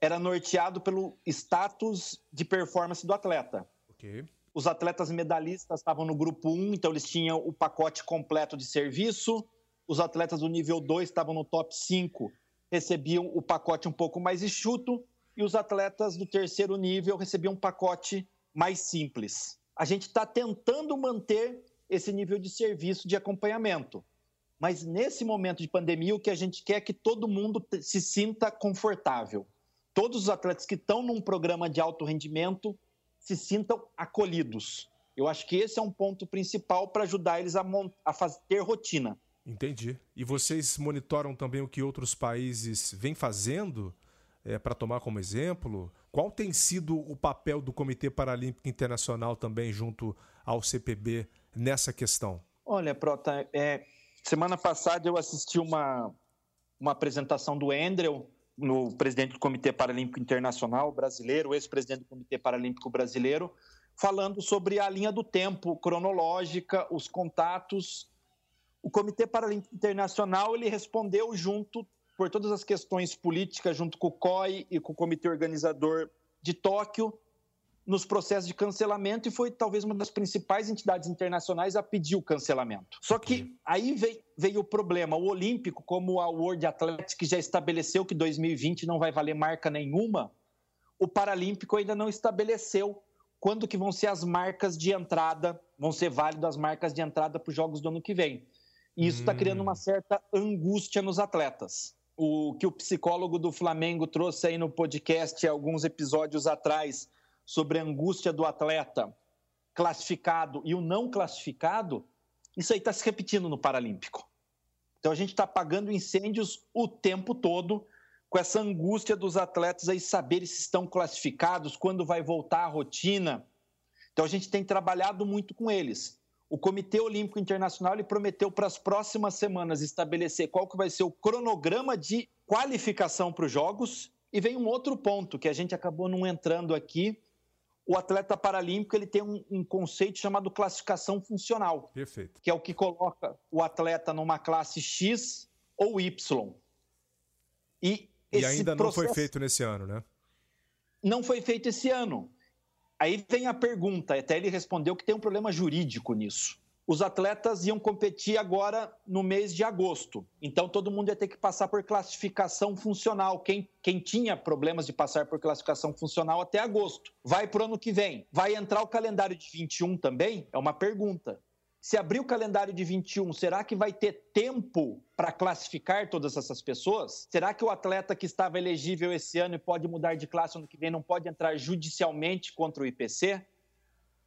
B: era norteado pelo status de performance do atleta.
A: Okay.
B: Os atletas medalhistas estavam no grupo 1, então eles tinham o pacote completo de serviço. Os atletas do nível 2 estavam no top 5, recebiam o pacote um pouco mais enxuto. E os atletas do terceiro nível recebiam um pacote mais simples. A gente está tentando manter esse nível de serviço de acompanhamento. Mas nesse momento de pandemia, o que a gente quer é que todo mundo se sinta confortável todos os atletas que estão num programa de alto rendimento se sintam acolhidos. Eu acho que esse é um ponto principal para ajudar eles a, a fazer, ter rotina.
A: Entendi. E vocês monitoram também o que outros países vêm fazendo é, para tomar como exemplo? Qual tem sido o papel do Comitê Paralímpico Internacional também junto ao CPB nessa questão?
B: Olha, Prota, é, semana passada eu assisti uma, uma apresentação do Andrew no presidente do Comitê Paralímpico Internacional brasileiro, ex-presidente do Comitê Paralímpico Brasileiro, falando sobre a linha do tempo cronológica, os contatos. O Comitê Paralímpico Internacional ele respondeu junto por todas as questões políticas, junto com o COI e com o Comitê Organizador de Tóquio, nos processos de cancelamento e foi talvez uma das principais entidades internacionais a pedir o cancelamento. Só que aí veio, veio o problema. O Olímpico, como a World Athletics já estabeleceu que 2020 não vai valer marca nenhuma, o Paralímpico ainda não estabeleceu quando que vão ser as marcas de entrada, vão ser válidas as marcas de entrada para os Jogos do ano que vem. E isso está hum. criando uma certa angústia nos atletas. O que o psicólogo do Flamengo trouxe aí no podcast alguns episódios atrás sobre a angústia do atleta classificado e o não classificado, isso aí está se repetindo no Paralímpico. Então a gente está apagando incêndios o tempo todo com essa angústia dos atletas aí saberem se estão classificados, quando vai voltar a rotina. Então a gente tem trabalhado muito com eles. O Comitê Olímpico Internacional ele prometeu para as próximas semanas estabelecer qual que vai ser o cronograma de qualificação para os Jogos. E vem um outro ponto que a gente acabou não entrando aqui, o atleta paralímpico ele tem um, um, conceito chamado classificação funcional.
A: Perfeito.
B: Que é o que coloca o atleta numa classe X ou Y.
A: E, e ainda processo... não foi feito nesse ano, né?
B: Não foi feito esse ano. Aí vem a pergunta, até ele respondeu que tem um problema jurídico nisso os atletas iam competir agora no mês de agosto. Então todo mundo ia ter que passar por classificação funcional. Quem, quem tinha problemas de passar por classificação funcional até agosto. Vai para o ano que vem. Vai entrar o calendário de 21 também? É uma pergunta. Se abrir o calendário de 21, será que vai ter tempo para classificar todas essas pessoas? Será que o atleta que estava elegível esse ano e pode mudar de classe ano que vem não pode entrar judicialmente contra o IPC?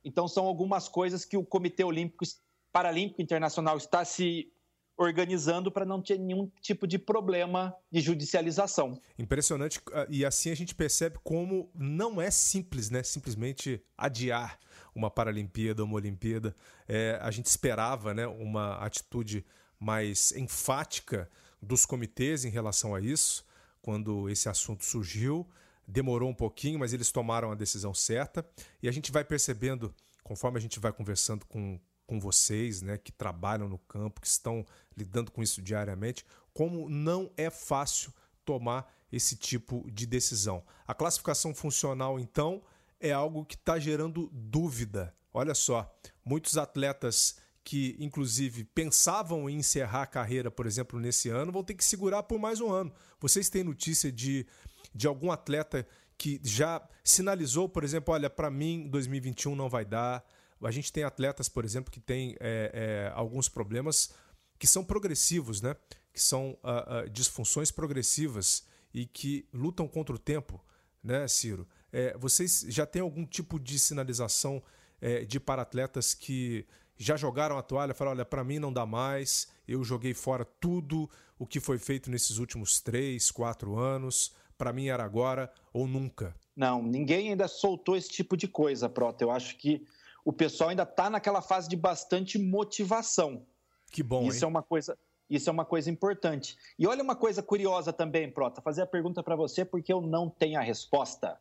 B: Então, são algumas coisas que o Comitê Olímpico Paralímpico Internacional está se organizando para não ter nenhum tipo de problema de judicialização.
A: Impressionante, ah, e assim a gente percebe como não é simples, né? Simplesmente adiar uma Paralimpíada, uma Olimpíada. É, a gente esperava né, uma atitude mais enfática dos comitês em relação a isso, quando esse assunto surgiu. Demorou um pouquinho, mas eles tomaram a decisão certa. E a gente vai percebendo, conforme a gente vai conversando com, com vocês, né, que trabalham no campo, que estão lidando com isso diariamente, como não é fácil tomar esse tipo de decisão. A classificação funcional, então, é algo que está gerando dúvida. Olha só, muitos atletas que, inclusive, pensavam em encerrar a carreira, por exemplo, nesse ano, vão ter que segurar por mais um ano. Vocês têm notícia de, de algum atleta que já sinalizou, por exemplo, olha, para mim 2021 não vai dar. A gente tem atletas, por exemplo, que têm é, é, alguns problemas que são progressivos, né? que são uh, uh, disfunções progressivas e que lutam contra o tempo, né, Ciro? É, vocês já têm algum tipo de sinalização é, de paratletas que já jogaram a toalha, falaram, olha, para mim não dá mais, eu joguei fora tudo o que foi feito nesses últimos três, quatro anos, para mim era agora ou nunca?
B: Não, ninguém ainda soltou esse tipo de coisa, Prota. Eu acho que o pessoal ainda está naquela fase de bastante motivação.
A: Que bom,
B: Isso
A: hein?
B: é uma coisa, isso é uma coisa importante. E olha uma coisa curiosa também, Prota, fazer a pergunta para você porque eu não tenho a resposta.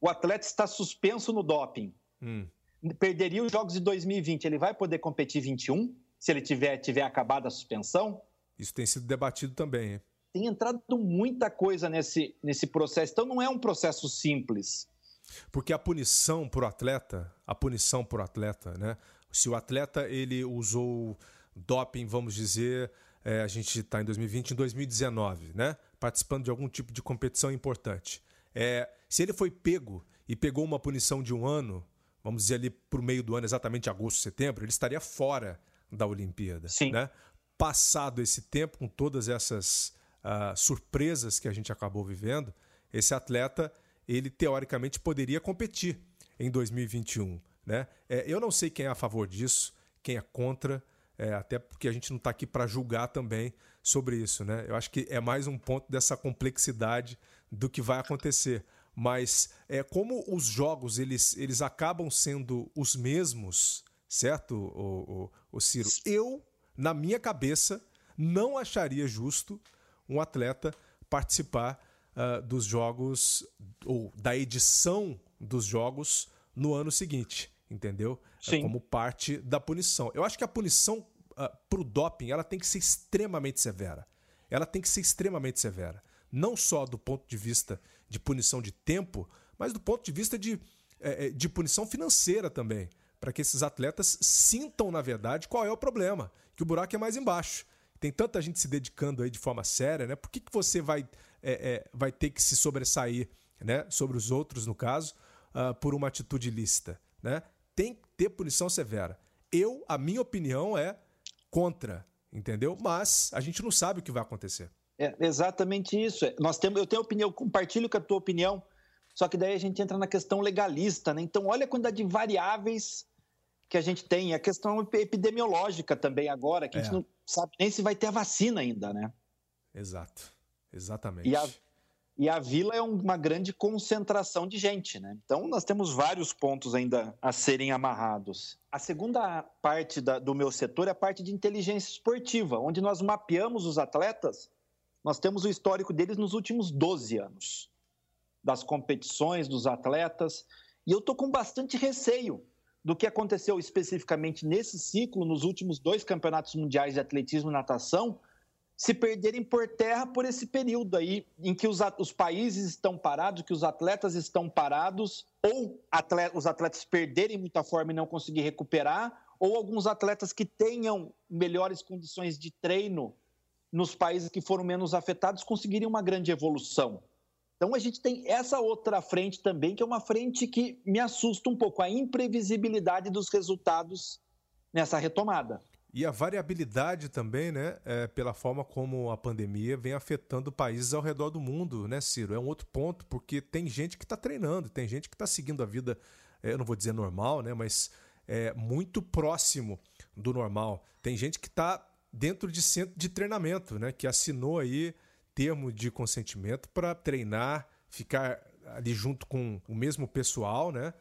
B: O atleta está suspenso no doping. Hum. Perderia os jogos de 2020. Ele vai poder competir 21 se ele tiver, tiver acabado a suspensão?
A: Isso tem sido debatido também. Hein?
B: Tem entrado muita coisa nesse, nesse processo. Então não é um processo simples.
A: Porque a punição para o atleta, a punição para o atleta, né? Se o atleta ele usou doping, vamos dizer, é, a gente está em 2020, em 2019, né? Participando de algum tipo de competição importante. É, se ele foi pego e pegou uma punição de um ano, vamos dizer ali por meio do ano, exatamente agosto, setembro, ele estaria fora da Olimpíada.
B: Sim.
A: Né? Passado esse tempo, com todas essas uh, surpresas que a gente acabou vivendo, esse atleta ele teoricamente poderia competir em 2021. Né? É, eu não sei quem é a favor disso, quem é contra, é, até porque a gente não está aqui para julgar também sobre isso. Né? Eu acho que é mais um ponto dessa complexidade do que vai acontecer. Mas é como os jogos eles, eles acabam sendo os mesmos, certo, o, o, o Ciro? Eu, na minha cabeça, não acharia justo um atleta participar uh, dos jogos ou da edição dos jogos no ano seguinte, entendeu?
B: Sim.
A: como parte da punição. Eu acho que a punição uh, ah, para o doping ela tem que ser extremamente severa. Ela tem que ser extremamente severa. Não só do ponto de vista de punição de tempo, mas do ponto de vista de, é, de punição financeira também. Para que esses atletas sintam, na verdade, qual é o problema. Que o buraco é mais embaixo. Tem tanta gente se dedicando aí de forma séria, né? Por que, que você vai, é, é, vai ter que se sobressair né? sobre os outros, no caso, uh, por uma atitude ilícita? Né? Tem que ter punição severa. Eu, a minha opinião é contra, entendeu? Mas a gente não sabe o que vai acontecer.
B: É exatamente isso. Nós temos, eu tenho opinião, compartilho com a tua opinião, só que daí a gente entra na questão legalista, né? Então, olha a quantidade de variáveis que a gente tem, a questão epidemiológica também agora, que é. a gente é. não sabe nem se vai ter a vacina ainda, né?
A: Exato, exatamente.
B: E a, e a vila é uma grande concentração de gente, né? Então nós temos vários pontos ainda a serem amarrados. A segunda parte da, do meu setor é a parte de inteligência esportiva, onde nós mapeamos os atletas, nós temos o histórico deles nos últimos 12 anos, das competições, dos atletas, e eu estou com bastante receio do que aconteceu especificamente nesse ciclo, nos últimos dois campeonatos mundiais de atletismo e natação, se perderem por terra por esse período aí em que os, os países estão parados, que os atletas estão parados, ou atleta, os atletas perderem muita forma e não conseguir recuperar, ou alguns atletas que tenham melhores condições de treino nos países que foram menos afetados conseguirem uma grande evolução. Então a gente tem essa outra frente também, que é uma frente que me assusta um pouco, a imprevisibilidade dos resultados nessa retomada.
A: E a variabilidade também, né, é, pela forma como a pandemia vem afetando países ao redor do mundo, né, Ciro? É um outro ponto, porque tem gente que está treinando, tem gente que está seguindo a vida, é, eu não vou dizer normal, né, mas é, muito próximo do normal. Tem gente que está dentro de centro de treinamento, né? Que assinou aí termo de consentimento para treinar, ficar ali junto com o mesmo pessoal, né?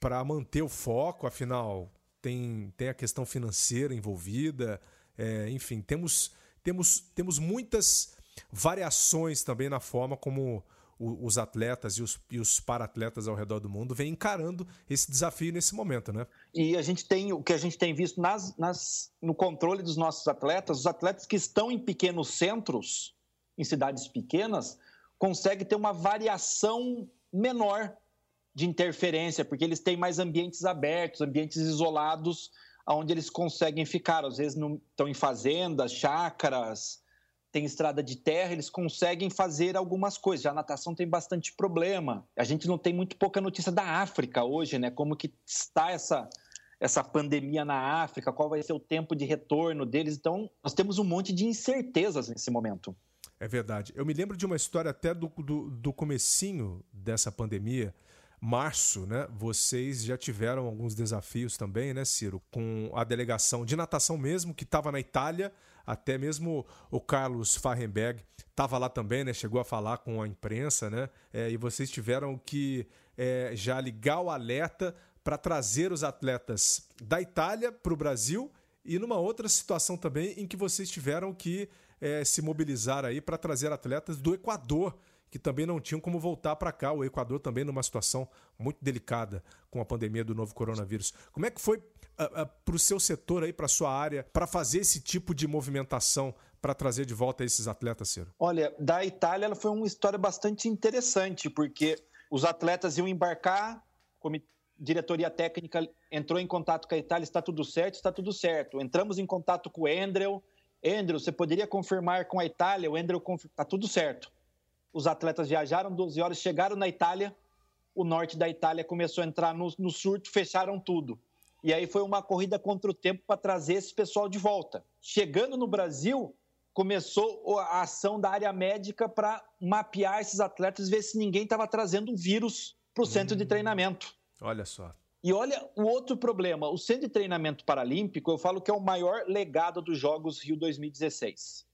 A: Para manter o foco, afinal tem, tem a questão financeira envolvida, é, enfim, temos, temos, temos muitas variações também na forma como os atletas e os, e os para-atletas ao redor do mundo vêm encarando esse desafio nesse momento, né?
B: E a gente tem o que a gente tem visto nas, nas, no controle dos nossos atletas, os atletas que estão em pequenos centros, em cidades pequenas, conseguem ter uma variação menor de interferência, porque eles têm mais ambientes abertos, ambientes isolados, onde eles conseguem ficar. Às vezes estão em fazendas, chácaras, tem estrada de terra, eles conseguem fazer algumas coisas. Já a natação tem bastante problema. A gente não tem muito pouca notícia da África hoje, né? Como que está essa essa pandemia na África, qual vai ser o tempo de retorno deles. Então, nós temos um monte de incertezas nesse momento.
A: É verdade. Eu me lembro de uma história até do, do, do comecinho dessa pandemia, março, né? Vocês já tiveram alguns desafios também, né, Ciro? Com a delegação de natação mesmo, que estava na Itália, até mesmo o Carlos Farrenberg estava lá também, né? Chegou a falar com a imprensa, né? É, e vocês tiveram que é, já ligar o alerta para trazer os atletas da Itália para o Brasil e numa outra situação também em que vocês tiveram que é, se mobilizar aí para trazer atletas do Equador que também não tinham como voltar para cá. O Equador também numa situação muito delicada com a pandemia do novo coronavírus. Como é que foi uh, uh, para o seu setor aí, para sua área, para fazer esse tipo de movimentação para trazer de volta esses atletas, Ciro?
B: Olha, da Itália ela foi uma história bastante interessante, porque os atletas iam embarcar, como diretoria técnica entrou em contato com a Itália, está tudo certo, está tudo certo. Entramos em contato com o Endrel. Endrel, você poderia confirmar com a Itália? O Endrel, está tudo certo. Os atletas viajaram 12 horas, chegaram na Itália, o norte da Itália começou a entrar no, no surto, fecharam tudo. E aí foi uma corrida contra o tempo para trazer esse pessoal de volta. Chegando no Brasil, começou a ação da área médica para mapear esses atletas, ver se ninguém estava trazendo o vírus para o centro hum, de treinamento.
A: Olha só.
B: E olha o outro problema: o centro de treinamento paralímpico, eu falo que é o maior legado dos Jogos Rio 2016.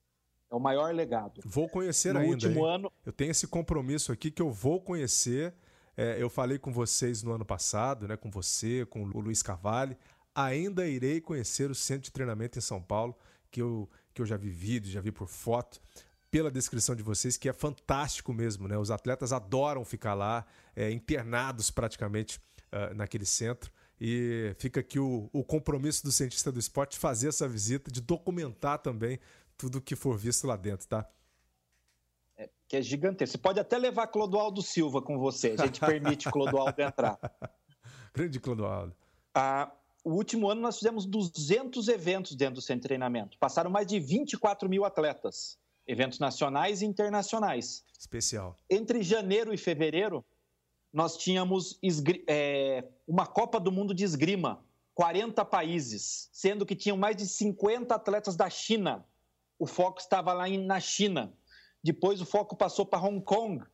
B: É o maior legado.
A: Vou conhecer no ainda. Último hein? ano. Eu tenho esse compromisso aqui que eu vou conhecer é, eu falei com vocês no ano passado, né, com você, com o Luiz Carvalho. Ainda irei conhecer o centro de treinamento em São Paulo, que eu, que eu já vi vídeo, já vi por foto, pela descrição de vocês, que é fantástico mesmo. Né? Os atletas adoram ficar lá, é, internados praticamente uh, naquele centro. E fica aqui o, o compromisso do cientista do esporte de fazer essa visita, de documentar também tudo que for visto lá dentro, tá?
B: É, que é gigantesco. Você pode até levar Clodoaldo Silva com você, a gente permite Clodoaldo entrar.
A: Grande Clodoaldo.
B: Ah, o último ano nós fizemos 200 eventos dentro do centro de treinamento. Passaram mais de 24 mil atletas, eventos nacionais e internacionais.
A: Especial.
B: Entre janeiro e fevereiro, nós tínhamos é, uma Copa do Mundo de esgrima, 40 países, sendo que tinham mais de 50 atletas da China. O foco estava lá na China. Depois o foco passou para Hong Kong.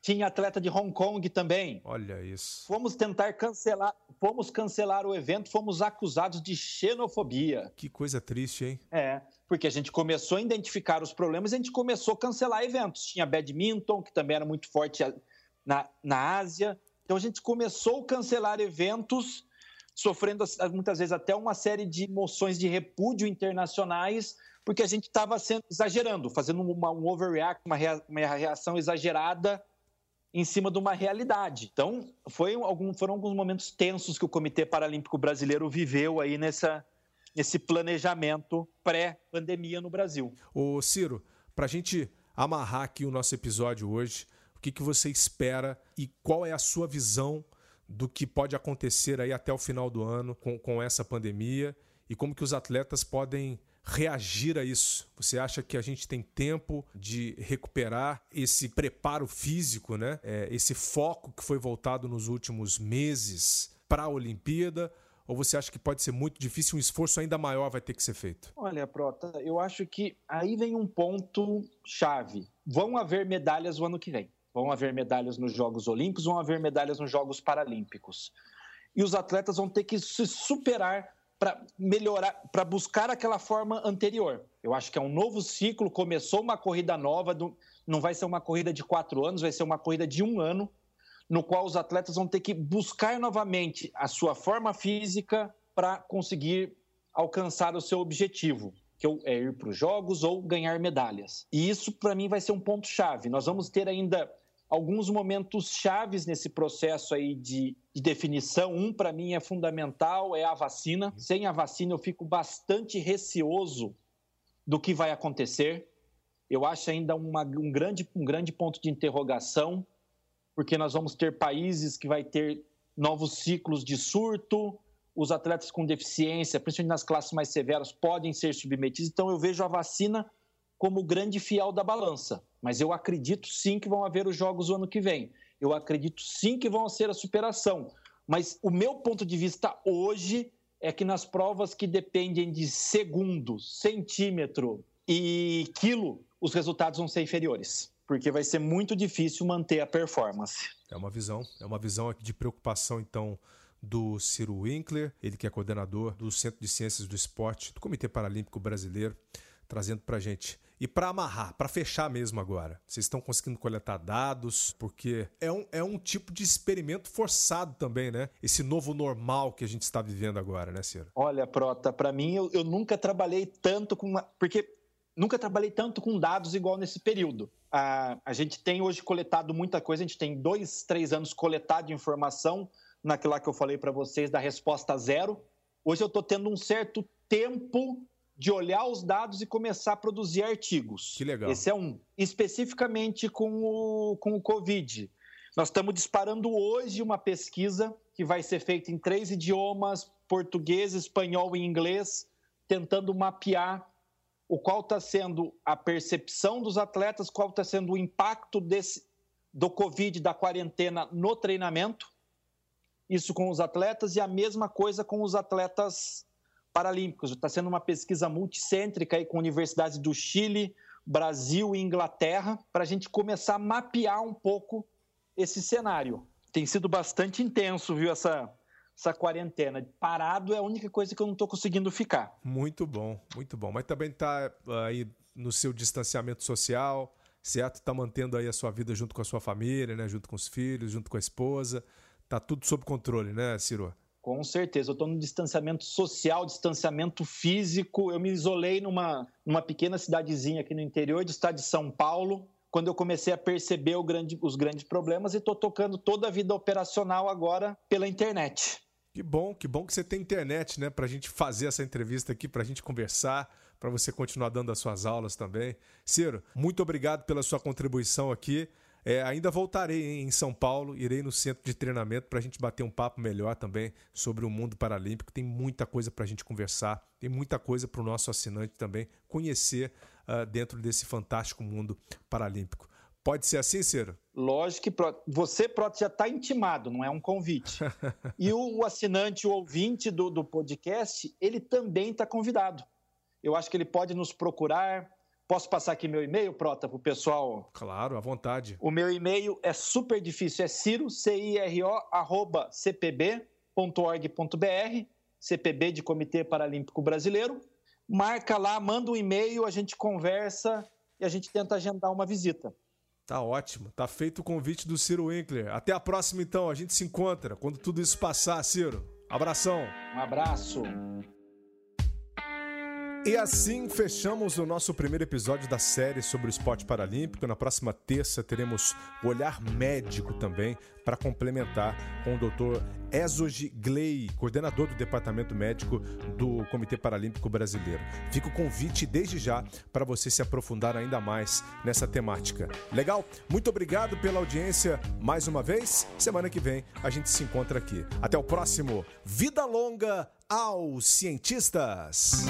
B: Tinha atleta de Hong Kong também.
A: Olha isso.
B: Fomos tentar cancelar, fomos cancelar o evento, fomos acusados de xenofobia.
A: Que coisa triste, hein?
B: É, porque a gente começou a identificar os problemas a gente começou a cancelar eventos. Tinha badminton, que também era muito forte na, na Ásia. Então a gente começou a cancelar eventos, sofrendo muitas vezes até uma série de moções de repúdio internacionais porque a gente estava exagerando, fazendo uma, um overreact, uma, rea, uma reação exagerada em cima de uma realidade. Então, foi algum, foram alguns momentos tensos que o Comitê Paralímpico Brasileiro viveu aí nessa, nesse planejamento pré-pandemia no Brasil.
A: Ô Ciro, para a gente amarrar aqui o nosso episódio hoje, o que, que você espera e qual é a sua visão do que pode acontecer aí até o final do ano com, com essa pandemia e como que os atletas podem reagir a isso? Você acha que a gente tem tempo de recuperar esse preparo físico, né? É, esse foco que foi voltado nos últimos meses para a Olimpíada? Ou você acha que pode ser muito difícil, um esforço ainda maior vai ter que ser feito?
B: Olha, Prota, eu acho que aí vem um ponto chave. Vão haver medalhas o ano que vem. Vão haver medalhas nos Jogos Olímpicos, vão haver medalhas nos Jogos Paralímpicos. E os atletas vão ter que se superar para melhorar, para buscar aquela forma anterior. Eu acho que é um novo ciclo, começou uma corrida nova, não vai ser uma corrida de quatro anos, vai ser uma corrida de um ano, no qual os atletas vão ter que buscar novamente a sua forma física para conseguir alcançar o seu objetivo, que é ir para os Jogos ou ganhar medalhas. E isso, para mim, vai ser um ponto-chave. Nós vamos ter ainda alguns momentos chaves nesse processo aí de, de definição. Um, para mim, é fundamental, é a vacina. Sem a vacina, eu fico bastante receoso do que vai acontecer. Eu acho ainda uma, um, grande, um grande ponto de interrogação, porque nós vamos ter países que vai ter novos ciclos de surto, os atletas com deficiência, principalmente nas classes mais severas, podem ser submetidos. Então, eu vejo a vacina como o grande fiel da balança. Mas eu acredito sim que vão haver os jogos o ano que vem. Eu acredito sim que vão ser a superação. Mas o meu ponto de vista hoje é que nas provas que dependem de segundo, centímetro e quilo, os resultados vão ser inferiores. Porque vai ser muito difícil manter a performance.
A: É uma visão, é uma visão de preocupação, então, do Ciro Winkler, ele que é coordenador do Centro de Ciências do Esporte do Comitê Paralímpico Brasileiro, trazendo para gente e para amarrar, para fechar mesmo agora, vocês estão conseguindo coletar dados? Porque é um, é um tipo de experimento forçado também, né? Esse novo normal que a gente está vivendo agora, né, Ciro?
B: Olha, Prota, para mim eu, eu, nunca trabalhei tanto com. Uma... Porque nunca trabalhei tanto com dados igual nesse período. A, a gente tem hoje coletado muita coisa, a gente tem dois, três anos coletado informação naquela que eu falei para vocês da resposta zero. Hoje eu estou tendo um certo tempo de olhar os dados e começar a produzir artigos.
A: Que legal.
B: Esse é um. Especificamente com o, com o Covid. Nós estamos disparando hoje uma pesquisa que vai ser feita em três idiomas: português, espanhol e inglês, tentando mapear o qual está sendo a percepção dos atletas, qual está sendo o impacto desse, do Covid, da quarentena no treinamento. Isso com os atletas e a mesma coisa com os atletas paralímpicos. Está sendo uma pesquisa multicêntrica aí com universidades do Chile, Brasil e Inglaterra, para a gente começar a mapear um pouco esse cenário. Tem sido bastante intenso, viu, essa, essa quarentena. Parado é a única coisa que eu não estou conseguindo ficar.
A: Muito bom, muito bom. Mas também está aí no seu distanciamento social, certo? Está mantendo aí a sua vida junto com a sua família, né? junto com os filhos, junto com a esposa. Tá tudo sob controle, né, Ciro?
B: Com certeza, eu estou no distanciamento social, distanciamento físico. Eu me isolei numa, numa pequena cidadezinha aqui no interior do estado de São Paulo, quando eu comecei a perceber grande, os grandes problemas e estou tocando toda a vida operacional agora pela internet.
A: Que bom, que bom que você tem internet, né, para a gente fazer essa entrevista aqui, para a gente conversar, para você continuar dando as suas aulas também. Ciro, muito obrigado pela sua contribuição aqui. É, ainda voltarei em São Paulo, irei no centro de treinamento para a gente bater um papo melhor também sobre o mundo paralímpico. Tem muita coisa para a gente conversar, tem muita coisa para o nosso assinante também conhecer uh, dentro desse fantástico mundo paralímpico. Pode ser assim, Ciro?
B: Lógico que você, Proto, já está intimado, não é um convite. e o, assinante, o ouvinte do, do podcast, ele também está convidado. Eu acho que ele pode nos procurar, Posso passar aqui meu e-mail, Prota, para o pessoal?
A: Claro, à vontade.
B: O meu e-mail é super difícil, é ciro, C-I-R-O, arroba cpb.org.br, CPB de Comitê Paralímpico Brasileiro. Marca lá, manda um e-mail, a gente conversa e a gente tenta agendar uma visita.
A: Tá ótimo, tá feito o convite do Ciro Winkler. Até a próxima então, a gente se encontra quando tudo isso passar, Ciro. Abração.
B: Um abraço.
A: E assim fechamos o nosso primeiro episódio da série sobre o esporte paralímpico. Na próxima terça teremos o olhar médico também para complementar com o Dr. Ezogi Glei, coordenador do Departamento Médico do Comitê Paralímpico Brasileiro. Fica o convite desde já para você se aprofundar ainda mais nessa temática. Legal? Muito obrigado pela audiência mais uma vez. Semana que vem a gente se encontra aqui. Até o próximo. Vida longa aos cientistas!